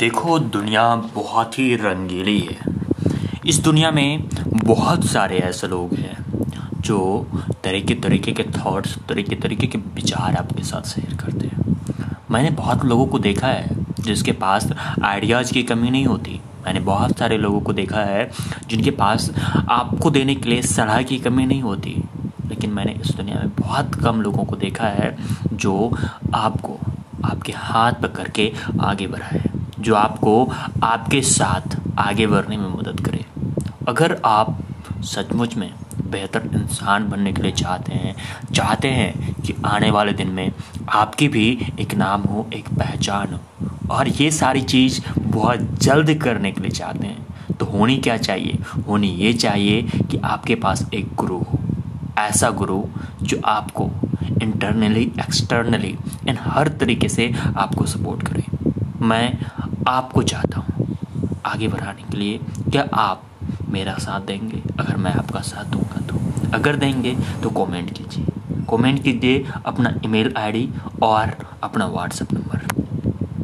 देखो दुनिया बहुत ही रंगीली है। इस दुनिया में बहुत सारे ऐसे लोग हैं जो तरीके तरीके के थॉट्स तरीके तरीके के विचार आपके साथ शेयर करते हैं। मैंने बहुत लोगों को देखा है जिसके पास आइडियाज़ की कमी नहीं होती। मैंने बहुत सारे लोगों को देखा है जिनके पास आपको देने के लिए सलाह की कमी नहीं होती। लेकिन मैंने इस दुनिया में बहुत कम लोगों को देखा है जो आपको, आपके हाथ पकड़ के आगे बढ़ाए। जो आपको आपके साथ आगे बढ़ने में मदद करे। अगर आप सचमुच में बेहतर इंसान बनने के लिए चाहते हैं चाहते हैं कि आने वाले दिन में आपकी भी एक नाम हो, एक पहचान हो, और ये सारी चीज़ बहुत जल्द करने के लिए चाहते हैं तो होनी क्या चाहिए? होनी ये चाहिए कि आपके पास एक गुरु हो। ऐसा गुरु जो आपको इंटरनली एक्सटर्नली इन हर तरीके से आपको सपोर्ट करे। मैं आपको चाहता हूँ आगे बढ़ाने के लिए, क्या आप मेरा साथ देंगे? अगर मैं आपका साथ दूँगा तो। अगर देंगे तो कमेंट कीजिए। कमेंट कीजिए अपना ईमेल आईडी और अपना व्हाट्सएप नंबर